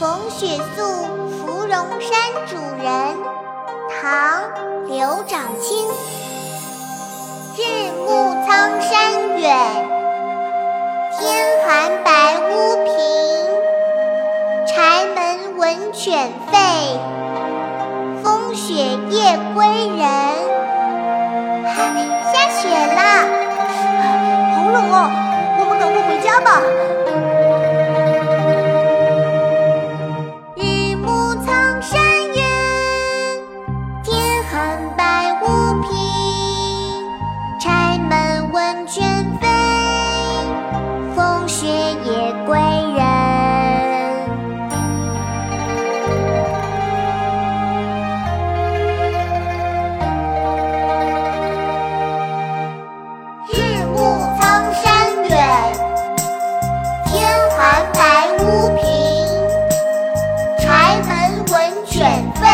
逢雪宿芙蓉山主人，唐·刘长卿。日暮苍山远，天寒白屋贫。柴门闻犬吠，风雪夜归人。下雪了，好冷哦，我们赶快回家吧。选择。